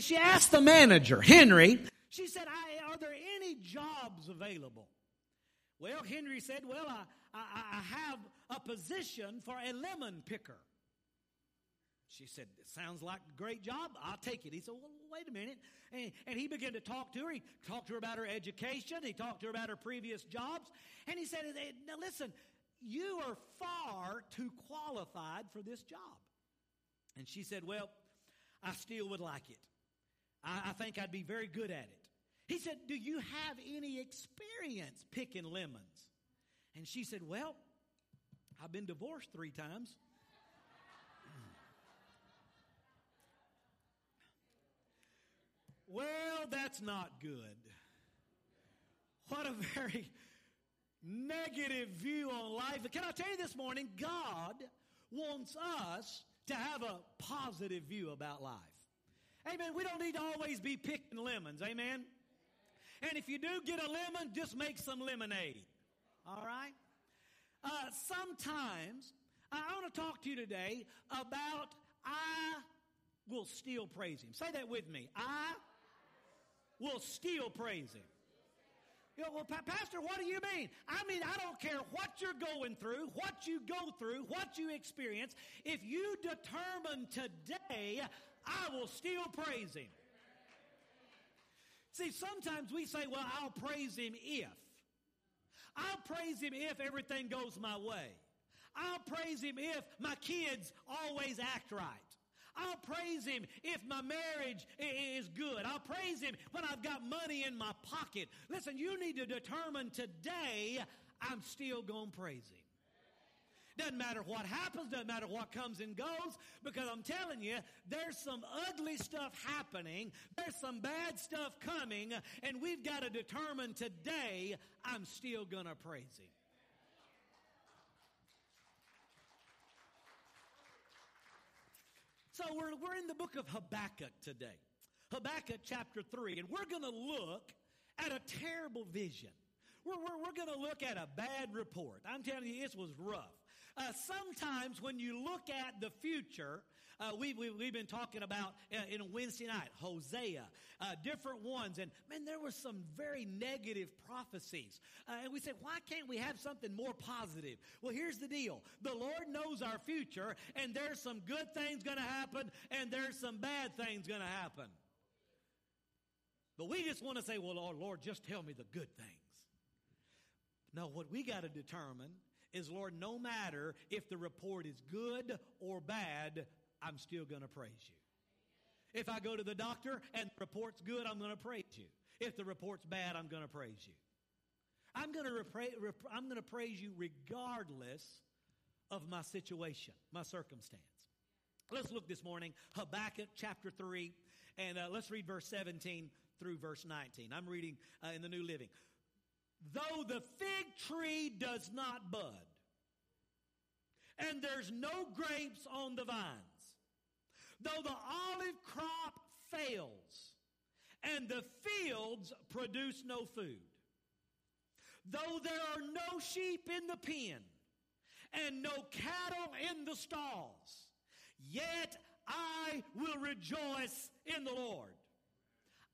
she asked the manager, Henry, she said, Are there any jobs available? Well, Henry said, Well, I, I, I have a position for a lemon picker. She said, Sounds like a great job. I'll take it. He said, Well, wait a minute. And, and, he began to talk to her. He talked to her about her education. He talked to her about her previous jobs. And he said, Now listen, you are far too qualified for this job. And she said, Well, I still would like it. I, I think I'd be very good at it. He said, Do you have any experience picking lemons? And she said, Well, I've been divorced three times. well, that's not good. What a very negative view on life. Can I tell you this morning, God wants us to have a positive view about life. Amen. We don't need to always be picking lemons. Amen. And if you do get a lemon, just make some lemonade. All right? Uh, sometimes, I want to talk to you today about I will still praise Him. Say that with me. I will still praise Him. You know, well, Pastor, what do you mean? I mean, I don't care what you're going through, what you go through, what you experience. If you determine today, I will still praise Him. See, sometimes we say, well, I'll praise Him if. I'll praise Him if everything goes my way. I'll praise Him if my kids always act right. I'll praise him if my marriage is good. I'll praise him when I've got money in my pocket. Listen, you need to determine today I'm still going to praise him. Doesn't matter what happens, doesn't matter what comes and goes, because I'm telling you, there's some ugly stuff happening, there's some bad stuff coming, and we've got to determine today I'm still going to praise him. So we're, we're in the book of Habakkuk today. Habakkuk chapter 3. And we're going to look at a terrible vision. We're, we're, we're going to look at a bad report. I'm telling you, this was rough. Uh, sometimes when you look at the future, uh, we, we, we've been talking about uh, in Wednesday night, Hosea, uh, different ones. And man, there were some very negative prophecies. Uh, and we said, why can't we have something more positive? Well, here's the deal. The Lord knows our future and there's some good things going to happen and there's some bad things going to happen. But we just want to say, well, Lord, Lord, just tell me the good things. No, what we got to determine is, Lord, no matter if the report is good or bad, I'm still going to praise you. If I go to the doctor and the report's good, I'm going to praise you. If the report's bad, I'm going to praise you. I'm going to, repra- rep- to praise you regardless of my situation, my circumstance. Let's look this morning, Habakkuk chapter 3, and uh, let's read verse 17 through verse 19. I'm reading uh, in the New Living. Though the fig tree does not bud, and there's no grapes on the vines, though the olive crop fails and the fields produce no food, though there are no sheep in the pen and no cattle in the stalls, yet I will rejoice in the Lord.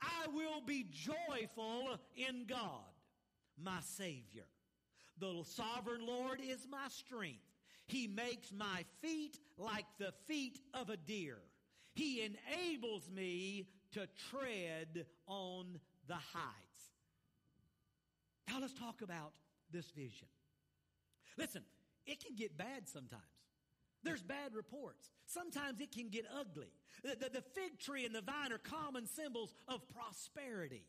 I will be joyful in God, my Savior. The sovereign Lord is my strength. He makes my feet like the feet of a deer. He enables me to tread on the heights. Now let's talk about this vision. Listen, it can get bad sometimes. There's bad reports. Sometimes it can get ugly. The, the, the, fig tree and the vine are common symbols of prosperity.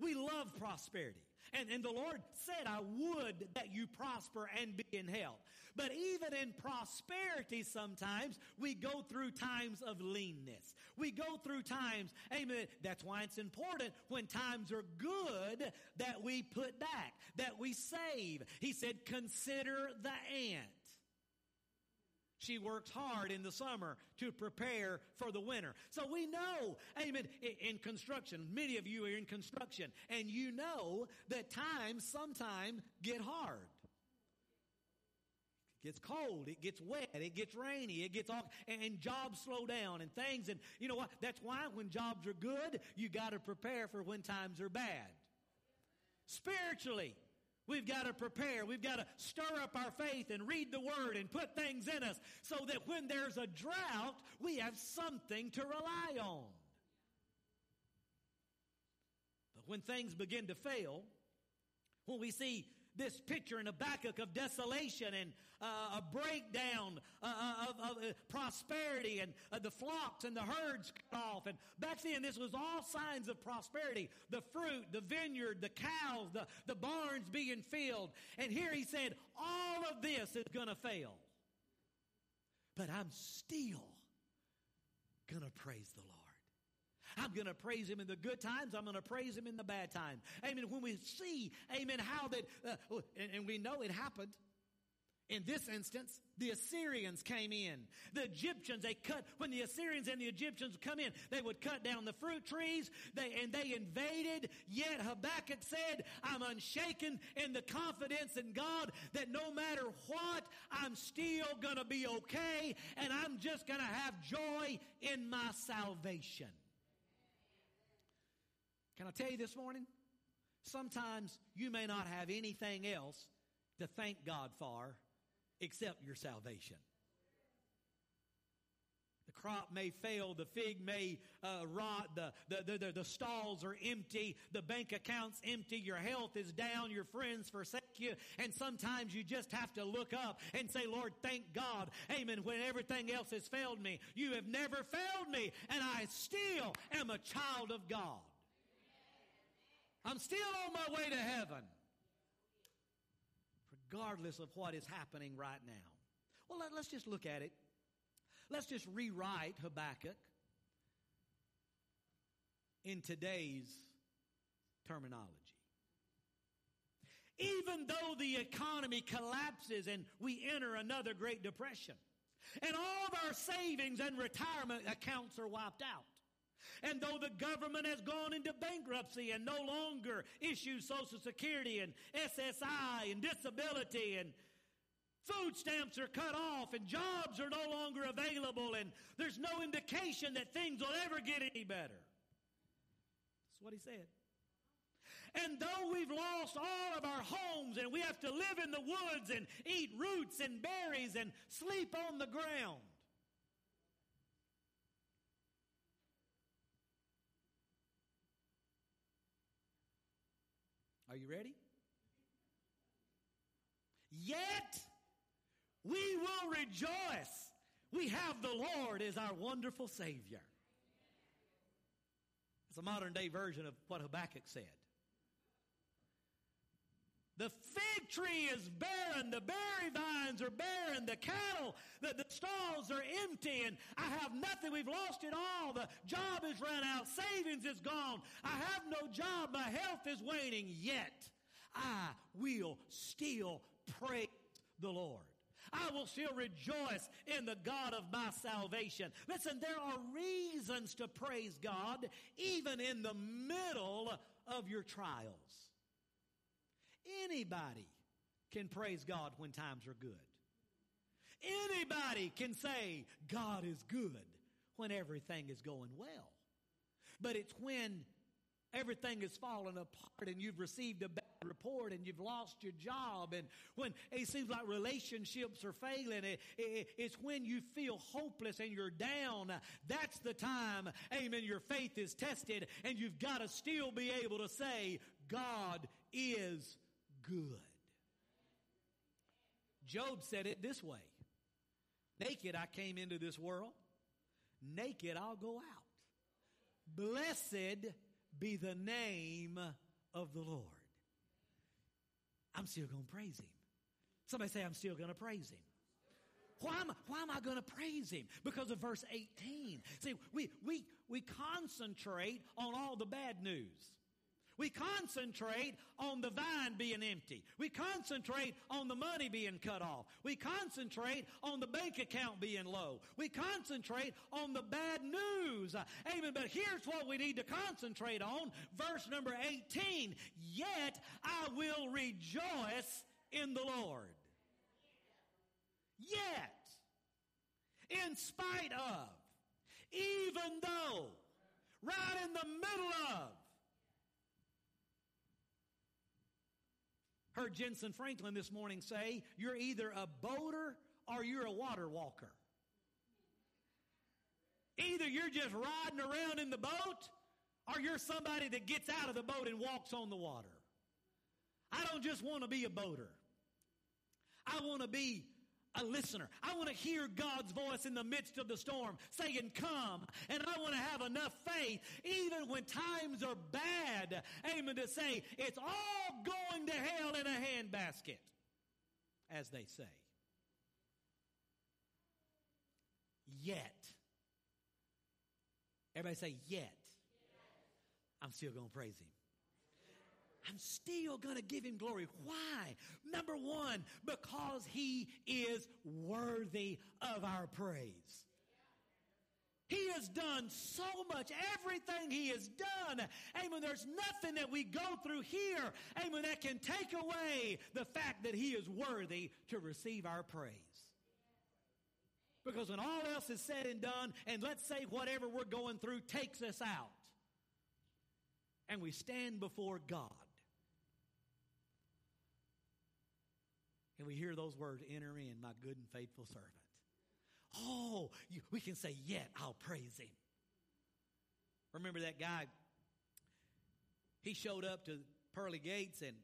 We love prosperity. And, and the Lord said, I would that you prosper and be in health. But even in prosperity, sometimes we go through times of leanness. We go through times, amen. That's why it's important when times are good that we put back, that we save. He said, consider the ant. She works hard in the summer to prepare for the winter. So we know, amen, in construction, many of you are in construction, and you know that times sometimes get hard. It gets cold, it gets wet, it gets rainy, it gets all, and, jobs slow down and things. And you know what? That's why when jobs are good, you got to prepare for when times are bad. Spiritually, we've got to prepare. We've got to stir up our faith and read the word and put things in us so that when there's a drought, we have something to rely on. But when things begin to fail, when we see this picture in Habakkuk of desolation and uh, a breakdown uh, uh of, of uh, prosperity and uh, the flocks and the herds cut off. And back then, this was all signs of prosperity. The fruit, the vineyard, the cows, the, the barns being filled. And here he said, all of this is going to fail. But I'm still going to praise the Lord. I'm going to praise him in the good times. I'm going to praise him in the bad times. Amen. When we see, amen, how that, uh, and, and we know it happened. In this instance, the Assyrians came in. The Egyptians, they cut, when the Assyrians and the Egyptians come in, they would cut down the fruit trees, they, and they invaded. Yet Habakkuk said, I'm unshaken in the confidence in God that no matter what, I'm still gonna be okay, and I'm just gonna have joy in my salvation. Can I tell you this morning? Sometimes you may not have anything else to thank God for except your salvation. The crop may fail, the fig may uh, rot, the, the, the, the, stalls are empty, the bank account's empty, your health is down, your friends forsake you, and sometimes you just have to look up and say, Lord, thank God, amen, when everything else has failed me. You have never failed me, and I still am a child of God. I'm still on my way to heaven, regardless of what is happening right now. Well, let, us just look at it. Let's just rewrite Habakkuk in today's terminology. Even though the economy collapses and we enter another Great Depression, and all of our savings and retirement accounts are wiped out, and though the government has gone into bankruptcy and no longer issues Social Security and SSI and disability and food stamps are cut off and jobs are no longer available and there's no indication that things will ever get any better. That's what he said. And though we've lost all of our homes and we have to live in the woods and eat roots and berries and sleep on the ground, Are you ready? Yet we will rejoice. We have the Lord as our wonderful Savior. It's a modern day version of what Habakkuk said. The fig tree is barren. The berry vines are barren. The cattle, the, the stalls are empty and I have nothing. We've lost it all. The job has run out. Savings is gone. I have no job. My health is waning. Yet I will still praise the Lord. I will still rejoice in the God of my salvation. Listen, there are reasons to praise God even in the middle of your trials. Anybody can praise God when times are good. Anybody can say God is good when everything is going well. But it's when everything is falling apart and you've received a bad report and you've lost your job and when it seems like relationships are failing it, it, it's when you feel hopeless and you're down that's the time amen your faith is tested and you've got to still be able to say god is good. Job said it this way Naked I came into this world, naked I'll go out. Blessed be the name of the Lord. I'm still going to praise him. Somebody say, I'm still going to praise him. Why am, I, why am I going to praise him? Because of verse 18. See, we, we, we concentrate on all the bad news. We concentrate on the vine being empty. We concentrate on the money being cut off. We concentrate on the bank account being low. We concentrate on the bad news. Amen. But here's what we need to concentrate on. Verse number 18. Yet I will rejoice in the Lord. Yet, in spite of, even though, right in the middle of, heard Jentezen Franklin this morning say, you're either a boater or you're a water walker. Either you're just riding around in the boat or you're somebody that gets out of the boat and walks on the water. I don't just want to be a boater. I want to be a listener. I want to hear God's voice in the midst of the storm saying, Come. And I want to have enough faith, even when times are bad, amen, to say, It's all going to hell in a handbasket, as they say. Yet. Everybody say, Yet. I'm still going to praise Him. I'm still going to give him glory. Why? Number one, because he is worthy of our praise. He has done so much. Everything He has done. Amen. There's nothing that we go through here, amen, that can take away the fact that He is worthy to receive our praise. Because when all else is said and done, and let's say whatever we're going through takes us out, and we stand before God, and we hear those words, enter in, my good and faithful servant. Oh, you, we can say, yet I'll praise him. Remember that guy? He showed up to pearly gates and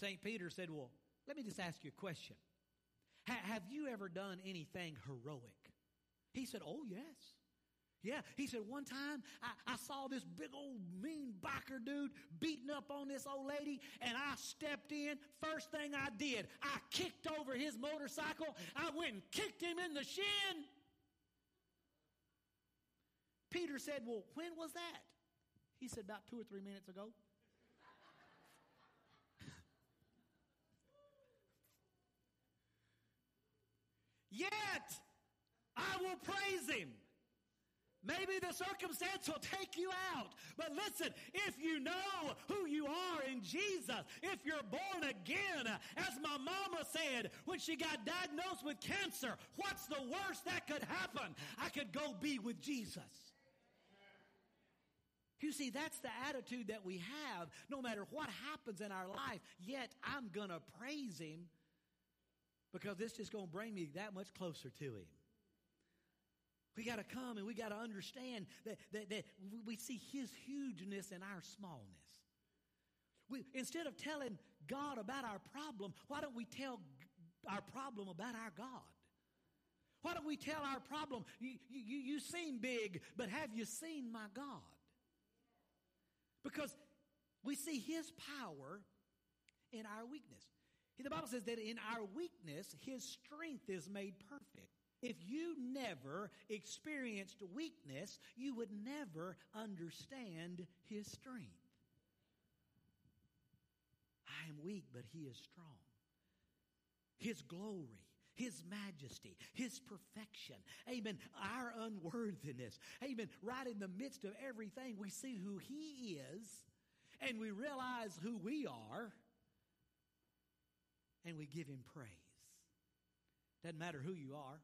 St. Peter said, well, let me just ask you a question. Ha- have you ever done anything heroic? He said, oh, yes. Yeah, he said one time I, I, saw this big old mean biker dude beating up on this old lady, and I stepped in. First thing I did, I kicked over his motorcycle. I went and kicked him in the shin. Peter said, Well, when was that? He said, About two or three minutes ago. Yet I will praise him. Maybe the circumstance will take you out. But listen, if you know who you are in Jesus, if you're born again, as my mama said when she got diagnosed with cancer, what's the worst that could happen? I could go be with Jesus. You see, that's the attitude that we have no matter what happens in our life, yet I'm going to praise Him because this is going to bring me that much closer to Him. We got to come and we got to understand that, that, that we see His hugeness in our smallness. We, instead of telling God about our problem, why don't we tell our problem about our God? Why don't we tell our problem, you, you, you seem big, but have you seen my God? Because we see His power in our weakness. The Bible says that in our weakness, His strength is made perfect. If you never experienced weakness, you would never understand His strength. I am weak, but He is strong. His glory, His majesty, His perfection. Amen. Our unworthiness. Amen. Right in the midst of everything, we see who He is and we realize who we are and we give Him praise. Doesn't matter who you are.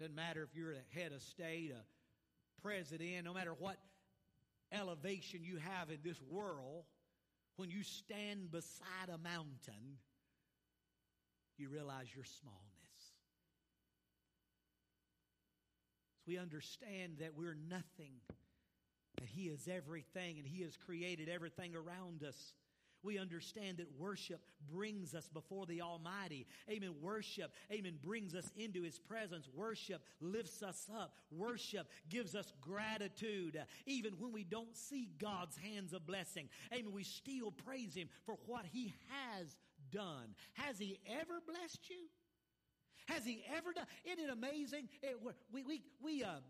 Doesn't matter if you're a head of state, a president, no matter what elevation you have in this world, when you stand beside a mountain, you realize your smallness. So we understand that we're nothing, that He is everything, and He has created everything around us. We understand that worship brings us before the Almighty. Amen. Worship, amen, brings us into His presence. Worship lifts us up. Worship gives us gratitude. Even when we don't see God's hands of blessing. Amen. We still praise Him for what He has done. Has He ever blessed you? Has He ever done? Isn't it amazing? It, we, we, we, uh,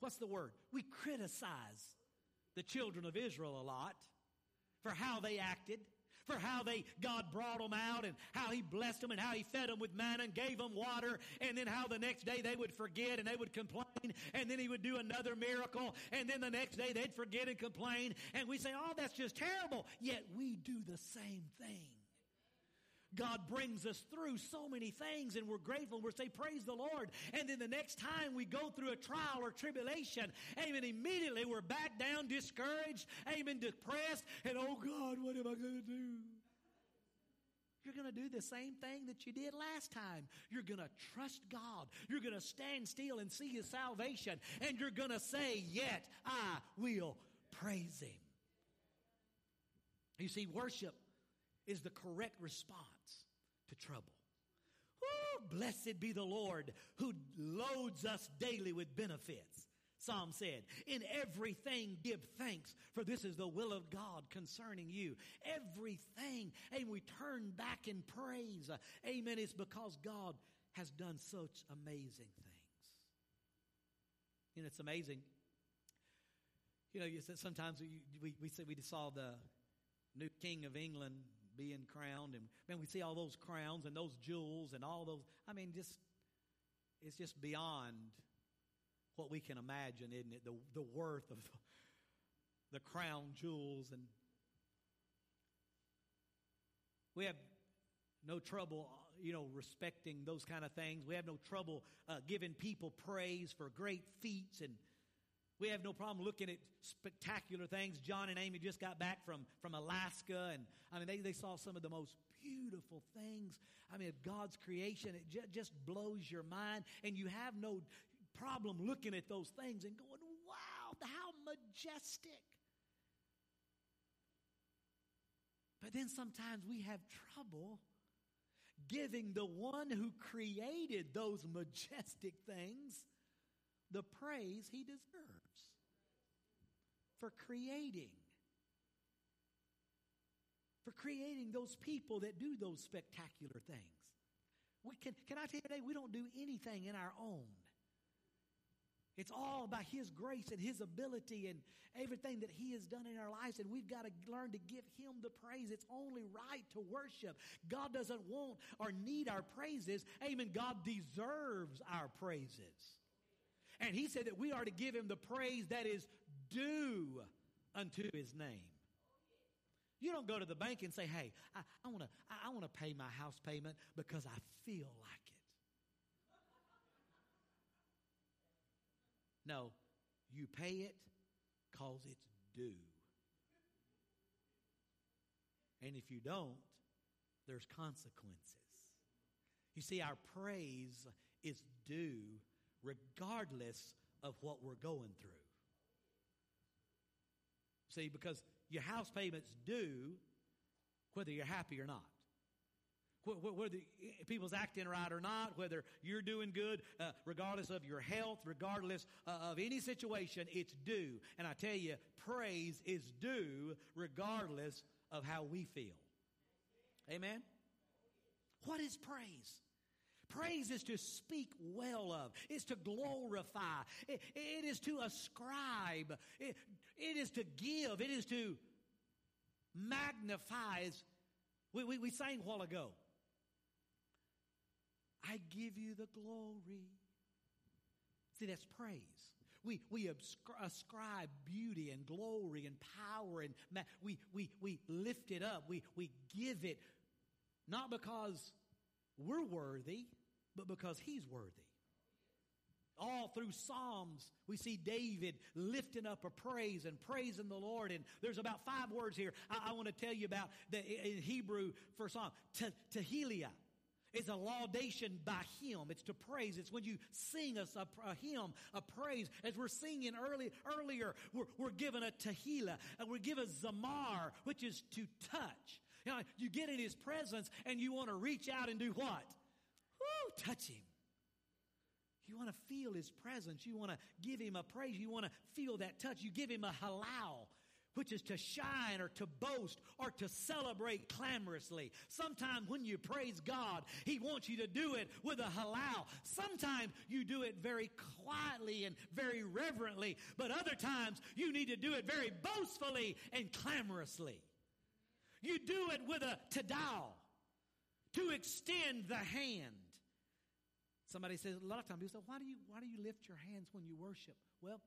what's the word? We criticize the children of Israel a lot for how they acted, for how they, God brought them out and how He blessed them and how He fed them with manna and gave them water and then how the next day they would forget and they would complain and then He would do another miracle and then the next day they'd forget and complain and we say, oh, that's just terrible. Yet we do the same thing. God brings us through so many things and we're grateful. and We're say, praise the Lord. And then the next time we go through a trial or tribulation, amen, immediately we're back down, discouraged, amen, depressed, and oh God, what am I going to do? You're going to do the same thing that you did last time. You're going to trust God. You're going to stand still and see His salvation. And you're going to say, Yet I will praise Him. You see, worship is the correct response to trouble. Blessed be the Lord who loads us daily with benefits. Psalm said, In everything give thanks, for this is the will of God concerning you. Everything. And we turn back in praise. Amen. It's because God has done such amazing things. Know, it's amazing. You know, you said sometimes we, we, we, we saw the new king of England being crowned. And man, we see all those crowns and those jewels and all those. I mean, just, it's just beyond what we can imagine, isn't it? The, the worth of the crown jewels. And we have no trouble, you know, respecting those kind of things. We have no trouble uh, giving people praise for great feats and we have no problem looking at spectacular things. John and Amy just got back from, from Alaska, and I mean, they, they saw some of the most beautiful things. I mean, God's creation, it j- just blows your mind, and you have no problem looking at those things and going, wow, how majestic. But then sometimes we have trouble giving the one who created those majestic things the praise he deserves for creating. For creating those people that do those spectacular things. We can, can I tell you today, we don't do anything in our own. It's all about His grace and His ability and everything that He has done in our lives. And we've got to learn to give Him the praise. It's only right to worship. God doesn't want or need our praises. Amen. God deserves our praises. And he said that we are to give him the praise that is due unto his name. You don't go to the bank and say, hey, I, I want to I, I wanna pay my house payment because I feel like it. No, you pay it because it's due. And if you don't, there's consequences. You see, our praise is due regardless of what we're going through. See, because your house payment's due whether you're happy or not. Whether people's acting right or not, whether you're doing good, uh, regardless of your health, regardless uh, of any situation, it's due. And I tell you, praise is due regardless of how we feel. Amen? What is praise? Praise is to speak well of. It's to glorify. it, it is to ascribe. It, it is to give. It is to magnify. We, we, we sang a while ago. I give you the glory. See, that's praise. We, we ascribe beauty and glory and power and ma- we, we, we lift it up. We, we give it not because we're worthy, but because he's worthy. All through Psalms, we see David lifting up a praise and praising the Lord. And there's about five words here I, I want to tell you about that in Hebrew for Psalm. Tehillah is a laudation by him. It's to praise. It's when you sing us a, a hymn, a praise. As we're singing early, earlier, we're, we're given a tehillah, and we're given zamar, which is to touch. You, know, you get in his presence and you want to reach out and do what? Touch him. You want to feel his presence. You want to give him a praise. You want to feel that touch. You give him a halal, which is to shine or to boast or to celebrate clamorously. Sometimes when you praise God, he wants you to do it with a halal. Sometimes you do it very quietly and very reverently, but other times you need to do it very boastfully and clamorously. You do it with a tadal to extend the hand. Somebody says, a lot of times people say, why do you, why do you lift your hands when you worship? Well,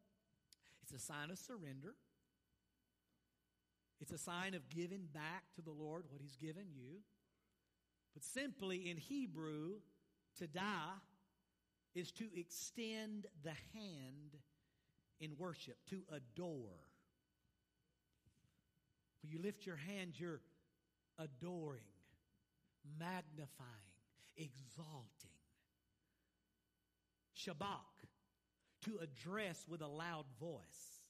it's a sign of surrender. It's a sign of giving back to the Lord what He's given you. But simply in Hebrew, to die is to extend the hand in worship, to adore. When you lift your hand, you're adoring, magnifying, exalting. Shabach, to address with a loud voice,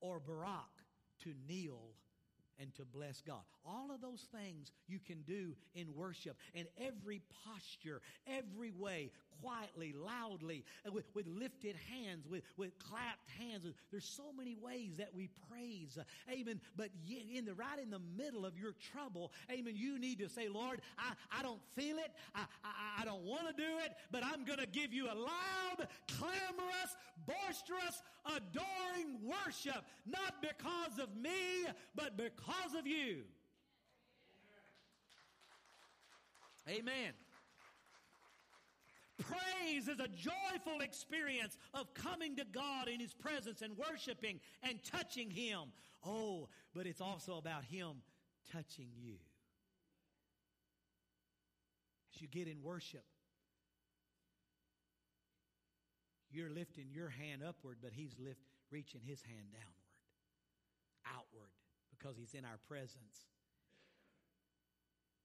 or Barak, to kneel and to bless God. All of those things you can do in worship and every posture, every way, quietly, loudly, uh, with, with lifted hands, with, with clapped hands. There's so many ways that we praise. Amen. But in the right in the middle of your trouble, amen, you need to say, Lord, I, I don't feel it. I, I, I don't want to do it, but I'm going to give you a loud, clamorous, boisterous, adoring worship, not because of me, but because of you. Amen. Praise is a joyful experience of coming to God in His presence and worshiping and touching Him. Oh, but it's also about Him touching you. As you get in worship, you're lifting your hand upward, but He's lift, reaching His hand downward, outward, because He's in our presence.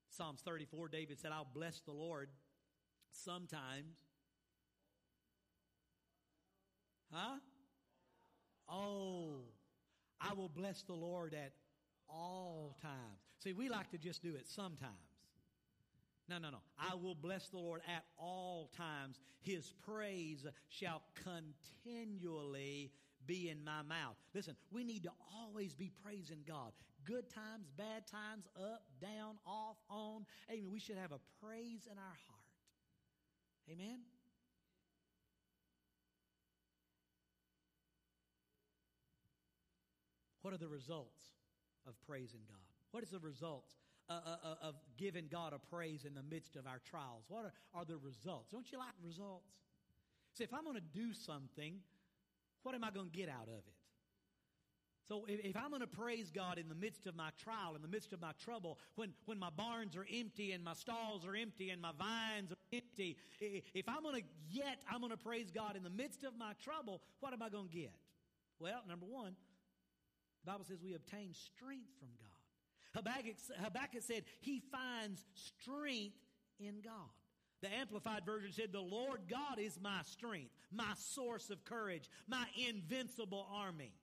Psalms 34, David said, I'll bless the Lord sometimes. Huh? Oh, I will bless the Lord at all times. See, we like to just do it sometimes. No, no, no. I will bless the Lord at all times. His praise shall continually be in my mouth. Listen, we need to always be praising God. Good times, bad times, up, down, off, on. Amen. We should have a praise in our heart. Amen? What are the results of praising God? What is the results uh, uh, uh, of giving God a praise in the midst of our trials? What are, are the results? Don't you like results? See, if I'm going to do something, what am I going to get out of it? So if, if I'm going to praise God in the midst of my trial, in the midst of my trouble, when, when my barns are empty and my stalls are empty and my vines are empty, if I'm going to yet, I'm going to praise God in the midst of my trouble, what am I going to get? Well, number one, the Bible says we obtain strength from God. Habakkuk, Habakkuk said he finds strength in God. The Amplified Version said, The Lord God is my strength, my source of courage, my invincible army.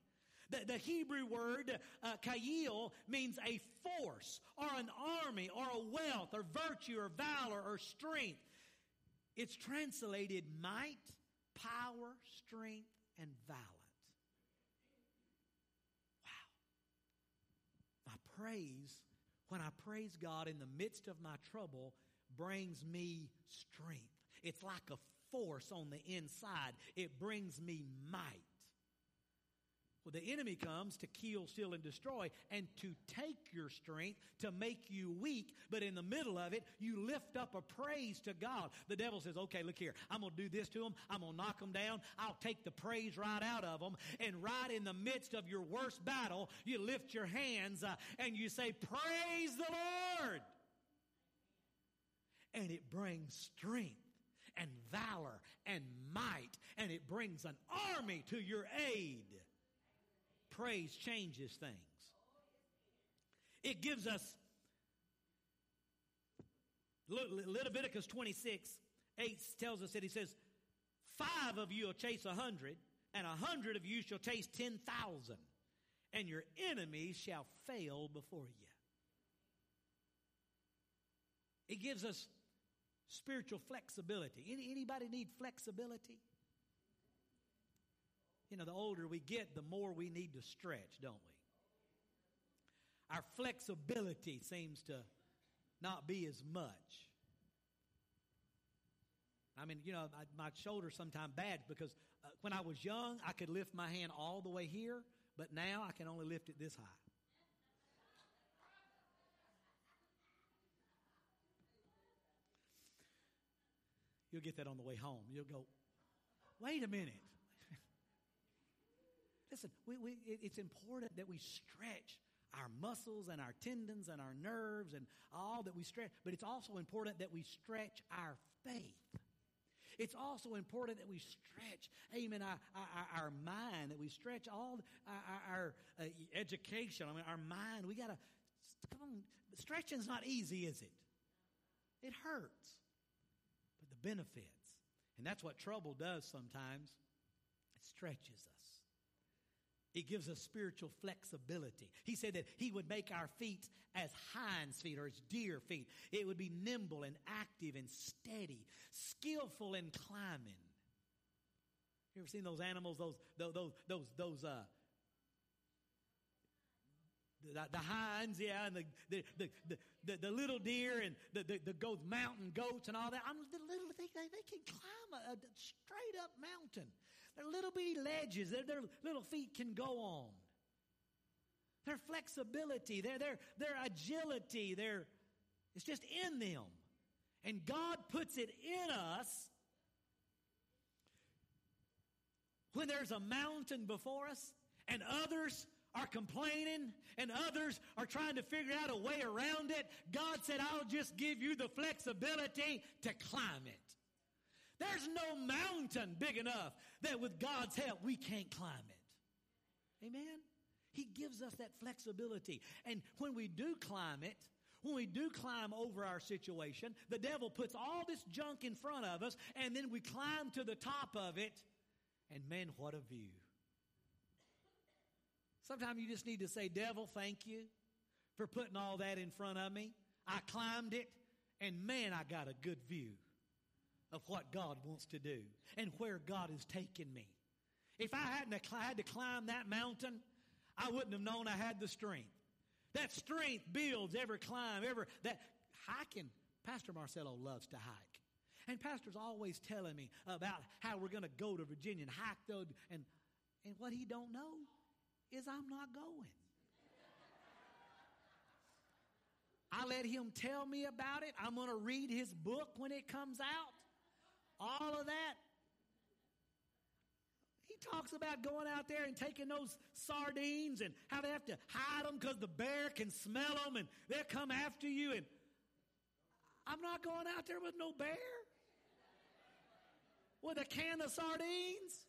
The, the Hebrew word uh, kayil means a force or an army or a wealth or virtue or valor or strength. It's translated might, power, strength, and. Wow. My praise, when I praise God in the midst of my trouble, brings me strength. It's like a force on the inside. It brings me might. Well, the enemy comes to kill, steal, and destroy and to take your strength, to make you weak. But in the middle of it, you lift up a praise to God. The devil says, okay, look here. I'm going to do this to them. I'm going to knock them down. I'll take the praise right out of them. And right in the midst of your worst battle, you lift your hands uh, and you say, praise the Lord. And it brings strength and valor and might, and it brings an army to your aid praise changes things. It gives us Leviticus 26, 8 tells us that he says, Five of you will chase a hundred, and a hundred of you shall chase ten thousand, and your enemies shall fail before you. It gives us spiritual flexibility. Anybody need flexibility? You know, the older we get, the more we need to stretch, don't we? Our flexibility seems to not be as much. I mean, you know, my shoulder's sometimes bad because uh, when I was young, I could lift my hand all the way here, but now I can only lift it this high. You'll get that on the way home. You'll go, wait a minute. Listen, we, we, it's important that we stretch our muscles and our tendons and our nerves and all that we stretch, but it's also important that we stretch our faith. It's also important that we stretch, amen, our, our, our mind, that we stretch all our, our uh, education, I mean, our mind. We got to, come on, stretching's not easy, is it? It hurts. But the benefits, and that's what trouble does sometimes, it stretches us. It gives us spiritual flexibility. He said that he would make our feet as hinds feet or as deer feet. It would be nimble and active and steady, skillful in climbing. You ever seen those animals, those, those, those, those, uh, the, the hinds, yeah, and the, the, the, the, the little deer and the, the, the mountain goats and all that. I'm little, little, they, they can climb a, a straight up mountain. They're little bitty ledges that their little feet can go on. Their flexibility, their, their, their agility, their, it's just in them. And God puts it in us when there's a mountain before us and others are complaining and others are trying to figure out a way around it. God said, I'll just give you the flexibility to climb it. There's no mountain big enough that with God's help we can't climb it. Amen? He gives us that flexibility. And when we do climb it, when we do climb over our situation, the devil puts all this junk in front of us and then we climb to the top of it. And man, what a view. Sometimes you just need to say, Devil, thank you for putting all that in front of me. I climbed it and man, I got a good view of what God wants to do and where God has taken me. If I hadn't had to climb that mountain, I wouldn't have known I had the strength. That strength builds every climb, every that hiking. Pastor Marcelo loves to hike. And Pastor's always telling me about how we're going to go to Virginia and hike though and and what he don't know is I'm not going. I let him tell me about it. I'm going to read his book when it comes out all of that. He talks about going out there and taking those sardines and how they have to hide them because the bear can smell them and they'll come after you. And I'm not going out there with no bear with a can of sardines.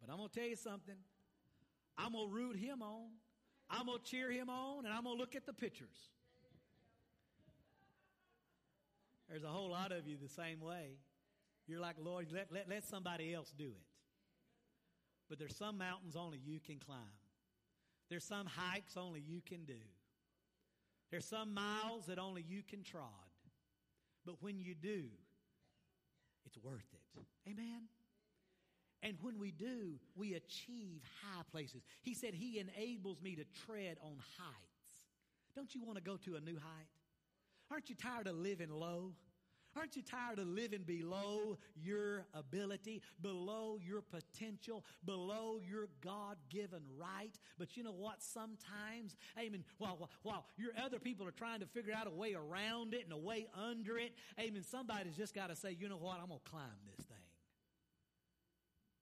But I'm going to tell you something. I'm going to root him on. I'm going to cheer him on and I'm going to look at the pictures. There's a whole lot of you the same way. You're like, Lord, let, let, let somebody else do it. But there's some mountains only you can climb. There's some hikes only you can do. There's some miles that only you can trod. But when you do, it's worth it. Amen? And when we do, we achieve high places. He said, He enables me to tread on heights. Don't you want to go to a new height? Aren't you tired of living low? Aren't you tired of living below your ability, below your potential, below your God given right? But you know what? Sometimes, amen, while, while your other people are trying to figure out a way around it and a way under it, amen, somebody's just got to say, you know what? I'm going to climb this thing.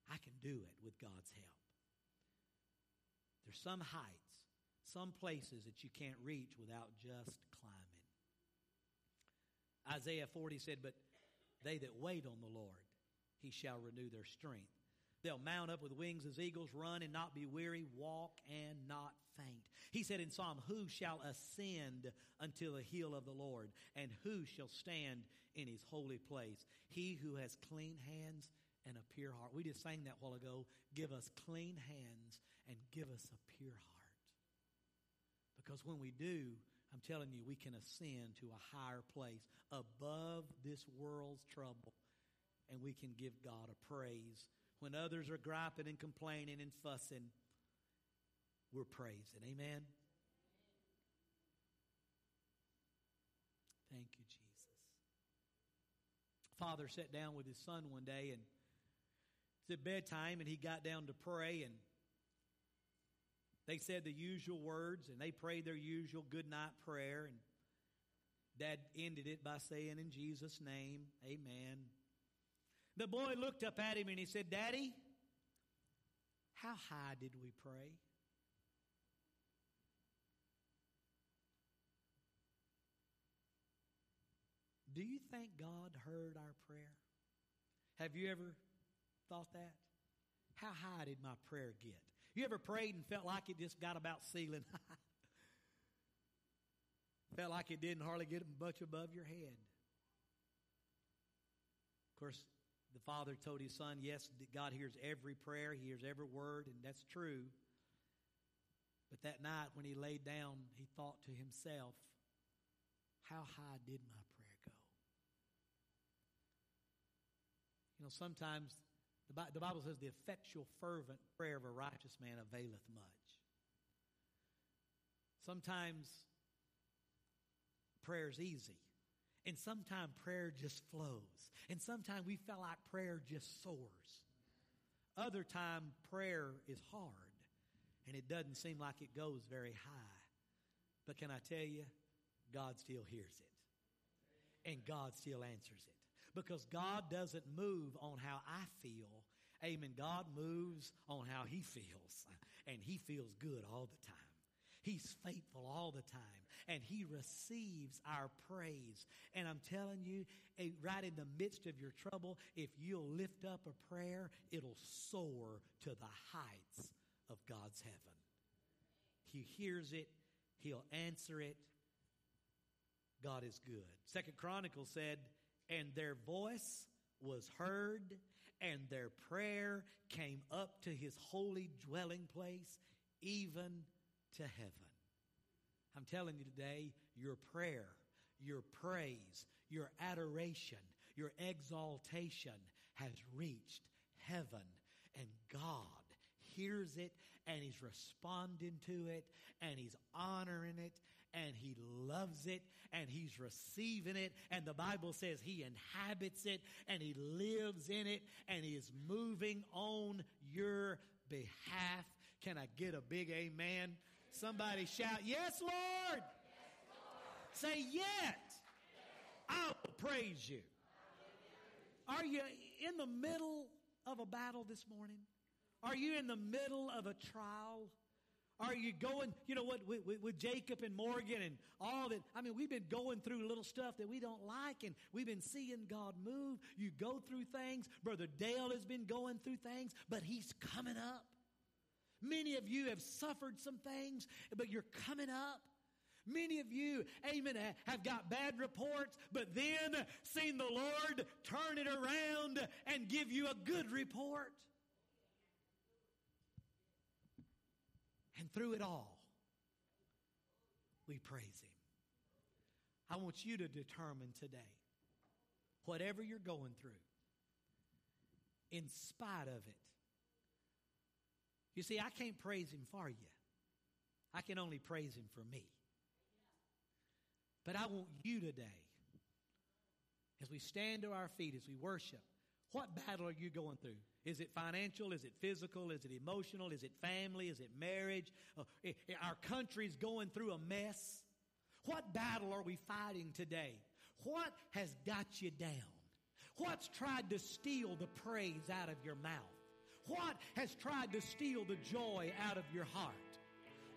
I can do it with God's help. There's some heights, some places that you can't reach without just. Isaiah 40 said, But they that wait on the Lord, he shall renew their strength. They'll mount up with wings as eagles, run and not be weary, walk and not faint. He said in Psalm, Who shall ascend unto the hill of the Lord, and who shall stand in his holy place? He who has clean hands and a pure heart. We just sang that while ago. Give us clean hands and give us a pure heart. Because when we do, I'm telling you, we can ascend to a higher place above this world's trouble, and we can give God a praise. When others are griping and complaining and fussing, we're praising. Amen. Thank you, Jesus. Father sat down with his son one day and it's at bedtime and he got down to pray and they said the usual words and they prayed their usual good night prayer. And dad ended it by saying, In Jesus' name, amen. The boy looked up at him and he said, Daddy, How high did we pray? Do you think God heard our prayer? Have you ever thought that? How high did my prayer get? You ever prayed and felt like it just got about ceiling felt like it didn't hardly get much above your head. Of course, the Father told his Son, yes, God hears every prayer, He hears every word, and that's true. But that night when he laid down, he thought to himself, How high did my prayer go? You know, sometimes the Bible says the effectual, fervent prayer of a righteous man availeth much. Sometimes prayer is easy. And sometimes prayer just flows. And sometimes we feel like prayer just soars. Other time prayer is hard and it doesn't seem like it goes very high. But can I tell you, God still hears it. And God still answers it. Because God doesn't move on how I feel. Amen. God moves on how He feels. And He feels good all the time. He's faithful all the time and He receives our praise. And I'm telling you, eh, right in the midst of your trouble, if you'll lift up a prayer, it'll soar to the heights of God's heaven. He hears it, He'll answer it. God is good. Second Chronicles said, and their voice was heard, and their prayer came up to his holy dwelling place, even to heaven. I'm telling you today, your prayer, your praise, your adoration, your exaltation has reached heaven, and God hears it, and He's responding to it, and He's honoring it, and He loves it, and He's receiving it, and the Bible says He inhabits it, and He lives in it, and He is moving on your behalf. Can I get a big amen? Somebody shout, Yes, Lord. Say, Yet I will praise you. Are you in the middle of a battle this morning? Are you in the middle of a trial? Are you going, you know what, with, with, Jacob and Morgan and all that? I mean, we've been going through little stuff that we don't like and we've been seeing God move. You go through things. Brother Dale has been going through things, but he's coming up. Many of you have suffered some things, but you're coming up. Many of you, amen, have got bad reports, but then seen the Lord turn it around and give you a good report. And through it all, we praise Him. I want you to determine today, whatever you're going through, in spite of it, you see, I can't praise Him for you. I can only praise Him for me. But I want you today, as we stand to our feet, as we worship, what battle are you going through? Is it financial? Is it physical? Is it emotional? Is it family? Is it marriage? Uh, our country's going through a mess. What battle are we fighting today? What has got you down? What's tried to steal the praise out of your mouth? What has tried to steal the joy out of your heart?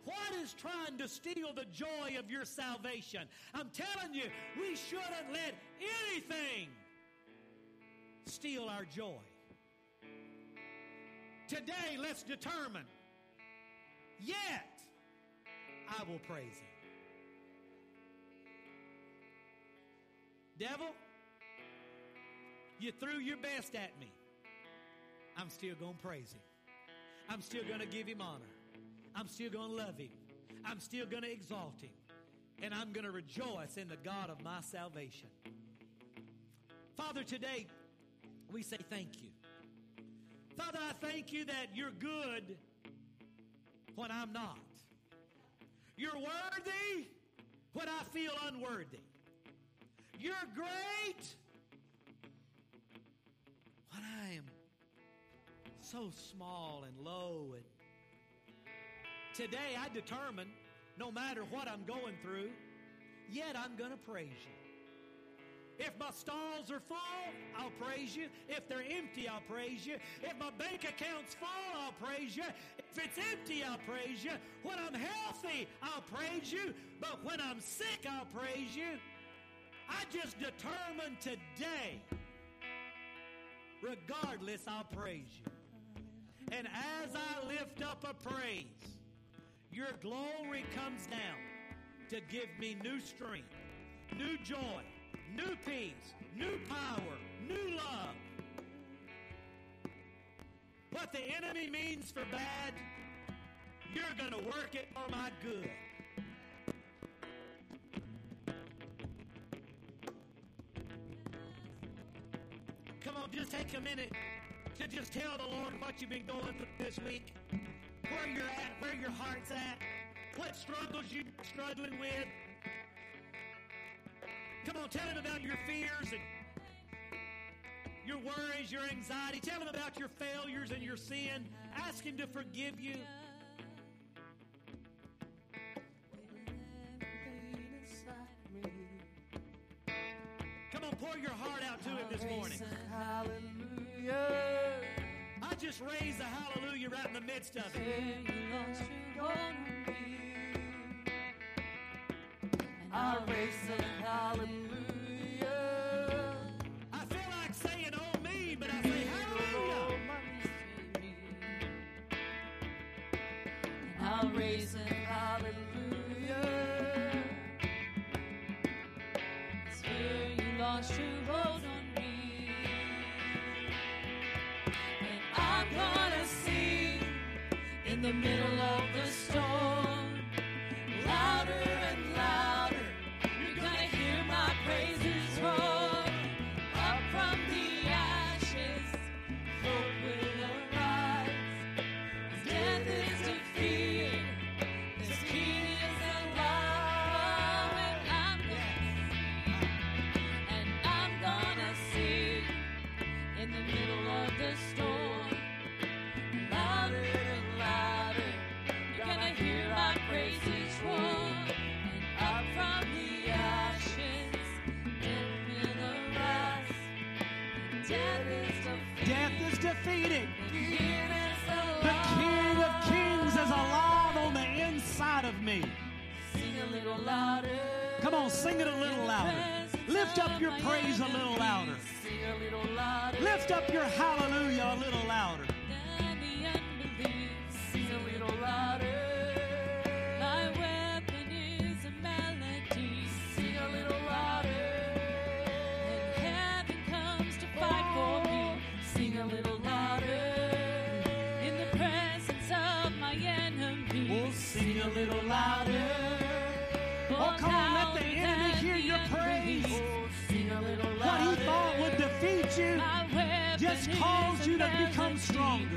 What is trying to steal the joy of your salvation? I'm telling you, we shouldn't let anything steal our joy. Today, let's determine, yet I will praise Him. Devil, you threw your best at me. I'm still going to praise Him. I'm still going to give Him honor. I'm still going to love Him. I'm still going to exalt Him. And I'm going to rejoice in the God of my salvation. Father, today we say thank you. Father, I thank you that you're good when I'm not. You're worthy when I feel unworthy. You're great when I am so small and low. And today I determine, no matter what I'm going through, yet I'm going to praise you. If my stalls are full, I'll praise you. If they're empty, I'll praise you. If my bank account's full, I'll praise you. If it's empty, I'll praise you. When I'm healthy, I'll praise you. But when I'm sick, I'll praise you. I just determined today, regardless, I'll praise you. And as I lift up a praise, your glory comes down to give me new strength, new joy, new peace, new power, new love. What the enemy means for bad, you're going to work it for my good. Come on, just take a minute to just tell the Lord what you've been going through this week, where you're at, where your heart's at, what struggles you're struggling with. Come on, tell him about your fears and your worries, your anxiety. Tell him about your failures and your sin. Ask him to forgive you. Come on, pour your heart out to him this morning. Hallelujah. I just raised a hallelujah right in the midst of it. I raise a hallelujah. I feel like saying, oh me, but I say hallelujah. I'll raise a hallelujah. It's where you lost your hold on me. And I'm gonna sing in the middle little louder. Come on, sing it a little louder. Lift up your praise a little louder. Sing a little louder. Lift up your hallelujah a you to become stronger.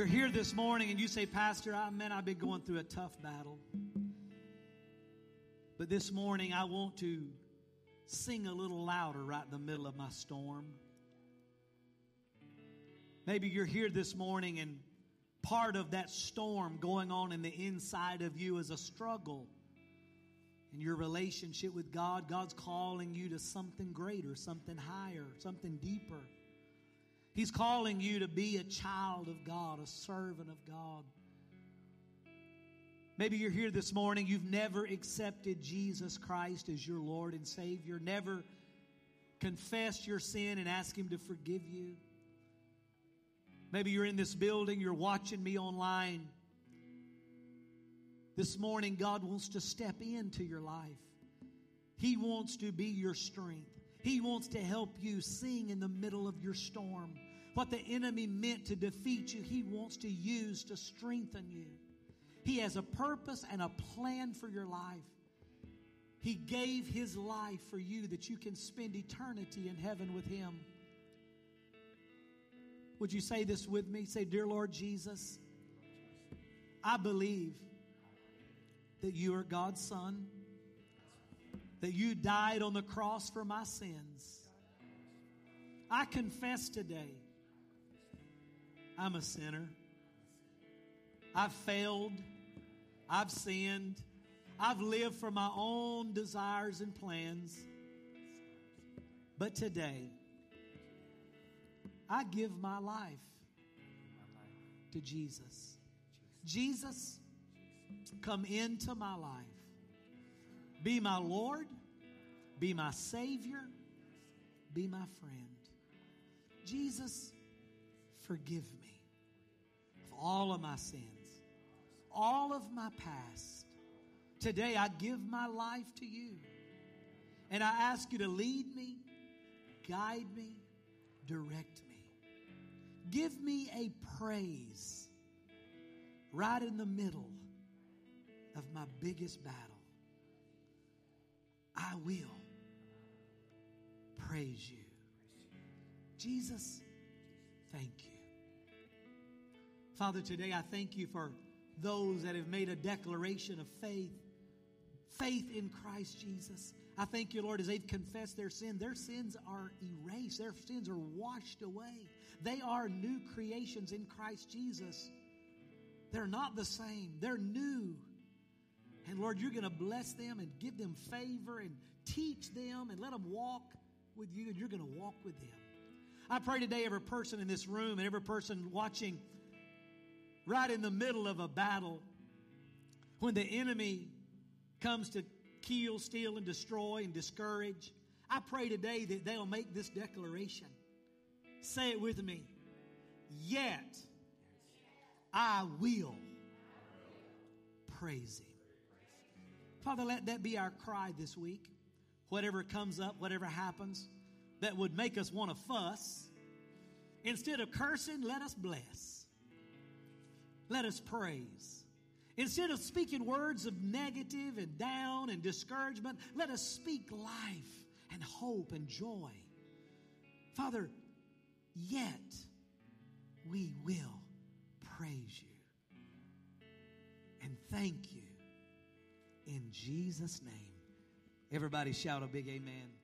You're here this morning and you say, Pastor, I, man, I've been going through a tough battle. But this morning I want to sing a little louder right in the middle of my storm. Maybe you're here this morning and part of that storm going on in the inside of you is a struggle in your relationship with God. God's calling you to something greater, something higher, something deeper. He's calling you to be a child of God, a servant of God. Maybe you're here this morning, you've never accepted Jesus Christ as your Lord and Savior, never confessed your sin and asked Him to forgive you. Maybe you're in this building, you're watching me online. This morning, God wants to step into your life. He wants to be your strength. He wants to help you sing in the middle of your storm. What the enemy meant to defeat you, he wants to use to strengthen you. He has a purpose and a plan for your life. He gave his life for you that you can spend eternity in heaven with him. Would you say this with me? Say, Dear Lord Jesus, I believe that you are God's Son, that you died on the cross for my sins. I confess today I'm a sinner. I've failed. I've sinned. I've lived for my own desires and plans. But today, I give my life to Jesus. Jesus, come into my life. Be my Lord. Be my Savior. Be my friend. Jesus, forgive me all of my sins, all of my past. Today I give my life to you. And I ask you to lead me, guide me, direct me. Give me a praise right in the middle of my biggest battle. I will praise you. Jesus, thank you. Father, today I thank you for those that have made a declaration of faith, faith in Christ Jesus. I thank you, Lord, as they've confessed their sin, their sins are erased, their sins are washed away. They are new creations in Christ Jesus. They're not the same, they're new. And Lord, you're going to bless them and give them favor and teach them and let them walk with you, and you're going to walk with them. I pray today, every person in this room and every person watching, right in the middle of a battle, when the enemy comes to kill, steal, and destroy and discourage, I pray today that they'll make this declaration. Say it with me. Yet I will praise Him. Father, let that be our cry this week. Whatever comes up, whatever happens, that would make us want to fuss. Instead of cursing, let us bless. Let us praise. Instead of speaking words of negative and down and discouragement, let us speak life and hope and joy. Father, yet we will praise you and thank you in Jesus' name. Everybody shout a big amen.